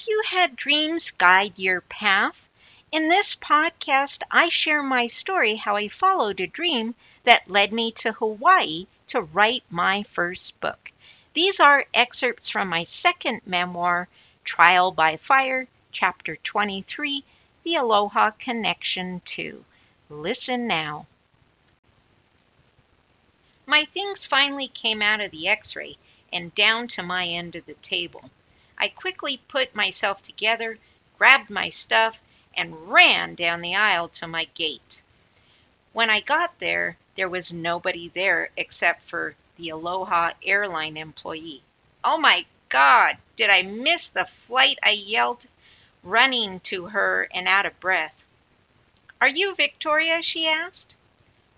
Have you had dreams guide your path? In this podcast, I share my story how I followed a dream that led me to Hawaii to write my first book. These are excerpts from my second memoir, Trial by Fire, Chapter 23 The Aloha Connection 2. Listen now. My things finally came out of the x ray and down to my end of the table. I quickly put myself together, grabbed my stuff, and ran down the aisle to my gate. When I got there, there was nobody there except for the Aloha airline employee. Oh my God, did I miss the flight? I yelled, running to her and out of breath. Are you Victoria? she asked.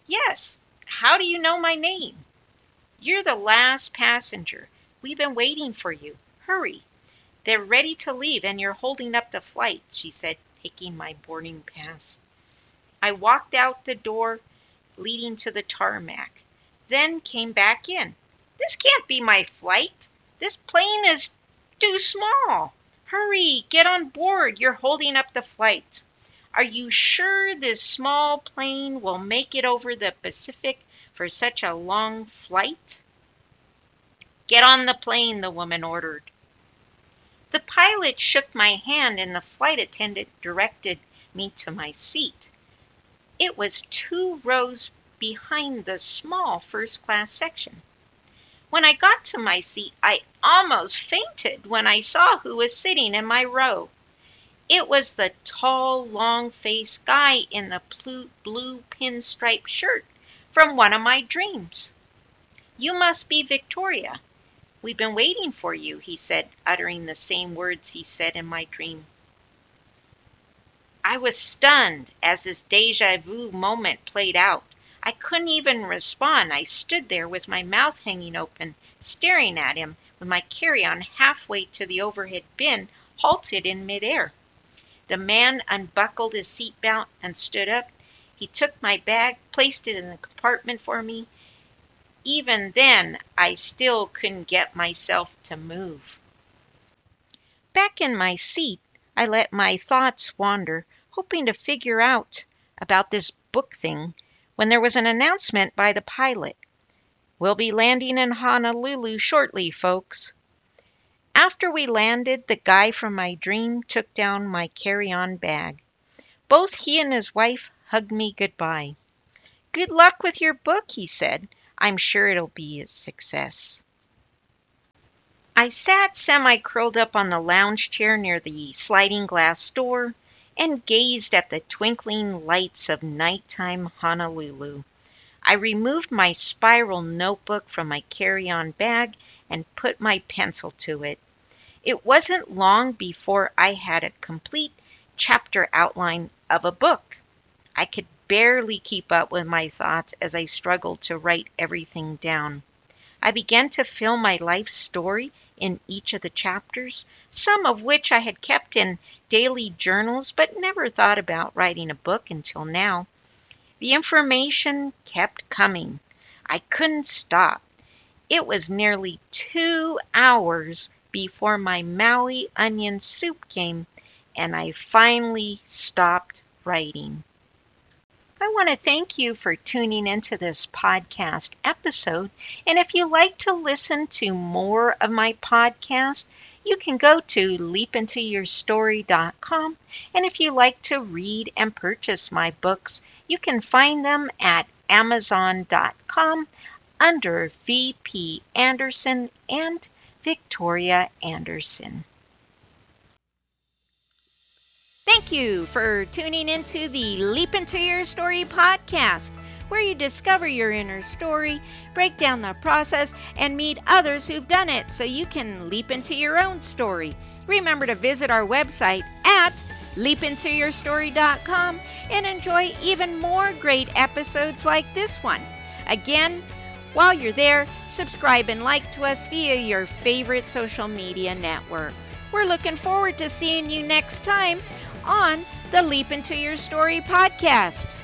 Yes. How do you know my name? You're the last passenger. We've been waiting for you. Hurry. They're ready to leave and you're holding up the flight, she said, taking my boarding pass. I walked out the door leading to the tarmac, then came back in. This can't be my flight. This plane is too small. Hurry, get on board. You're holding up the flight. Are you sure this small plane will make it over the Pacific for such a long flight? Get on the plane, the woman ordered. The pilot shook my hand and the flight attendant directed me to my seat. It was two rows behind the small first class section. When I got to my seat, I almost fainted when I saw who was sitting in my row. It was the tall, long faced guy in the blue, blue pinstripe shirt from one of my dreams. You must be Victoria. We've been waiting for you, he said, uttering the same words he said in my dream. I was stunned as this deja vu moment played out. I couldn't even respond. I stood there with my mouth hanging open, staring at him, with my carry on halfway to the overhead bin, halted in midair. The man unbuckled his seat belt and stood up. He took my bag, placed it in the compartment for me, even then, I still couldn't get myself to move. Back in my seat, I let my thoughts wander, hoping to figure out about this book thing, when there was an announcement by the pilot. We'll be landing in Honolulu shortly, folks. After we landed, the guy from my dream took down my carry on bag. Both he and his wife hugged me goodbye. Good luck with your book, he said. I'm sure it'll be a success. I sat semi curled up on the lounge chair near the sliding glass door and gazed at the twinkling lights of nighttime Honolulu. I removed my spiral notebook from my carry on bag and put my pencil to it. It wasn't long before I had a complete chapter outline of a book. I could barely keep up with my thoughts as I struggled to write everything down. I began to fill my life story in each of the chapters, some of which I had kept in daily journals but never thought about writing a book until now. The information kept coming. I couldn't stop. It was nearly two hours before my Maui onion soup came, and I finally stopped writing. I want to thank you for tuning into this podcast episode. And if you like to listen to more of my podcast, you can go to leapintoyourstory.com. And if you like to read and purchase my books, you can find them at amazon.com under VP Andersen and Victoria Andersen. You for tuning into the Leap Into Your Story podcast, where you discover your inner story, break down the process, and meet others who've done it so you can leap into your own story. Remember to visit our website at leapintoyourstory.com and enjoy even more great episodes like this one. Again, while you're there, subscribe and like to us via your favorite social media network. We're looking forward to seeing you next time on the Leap Into Your Story podcast.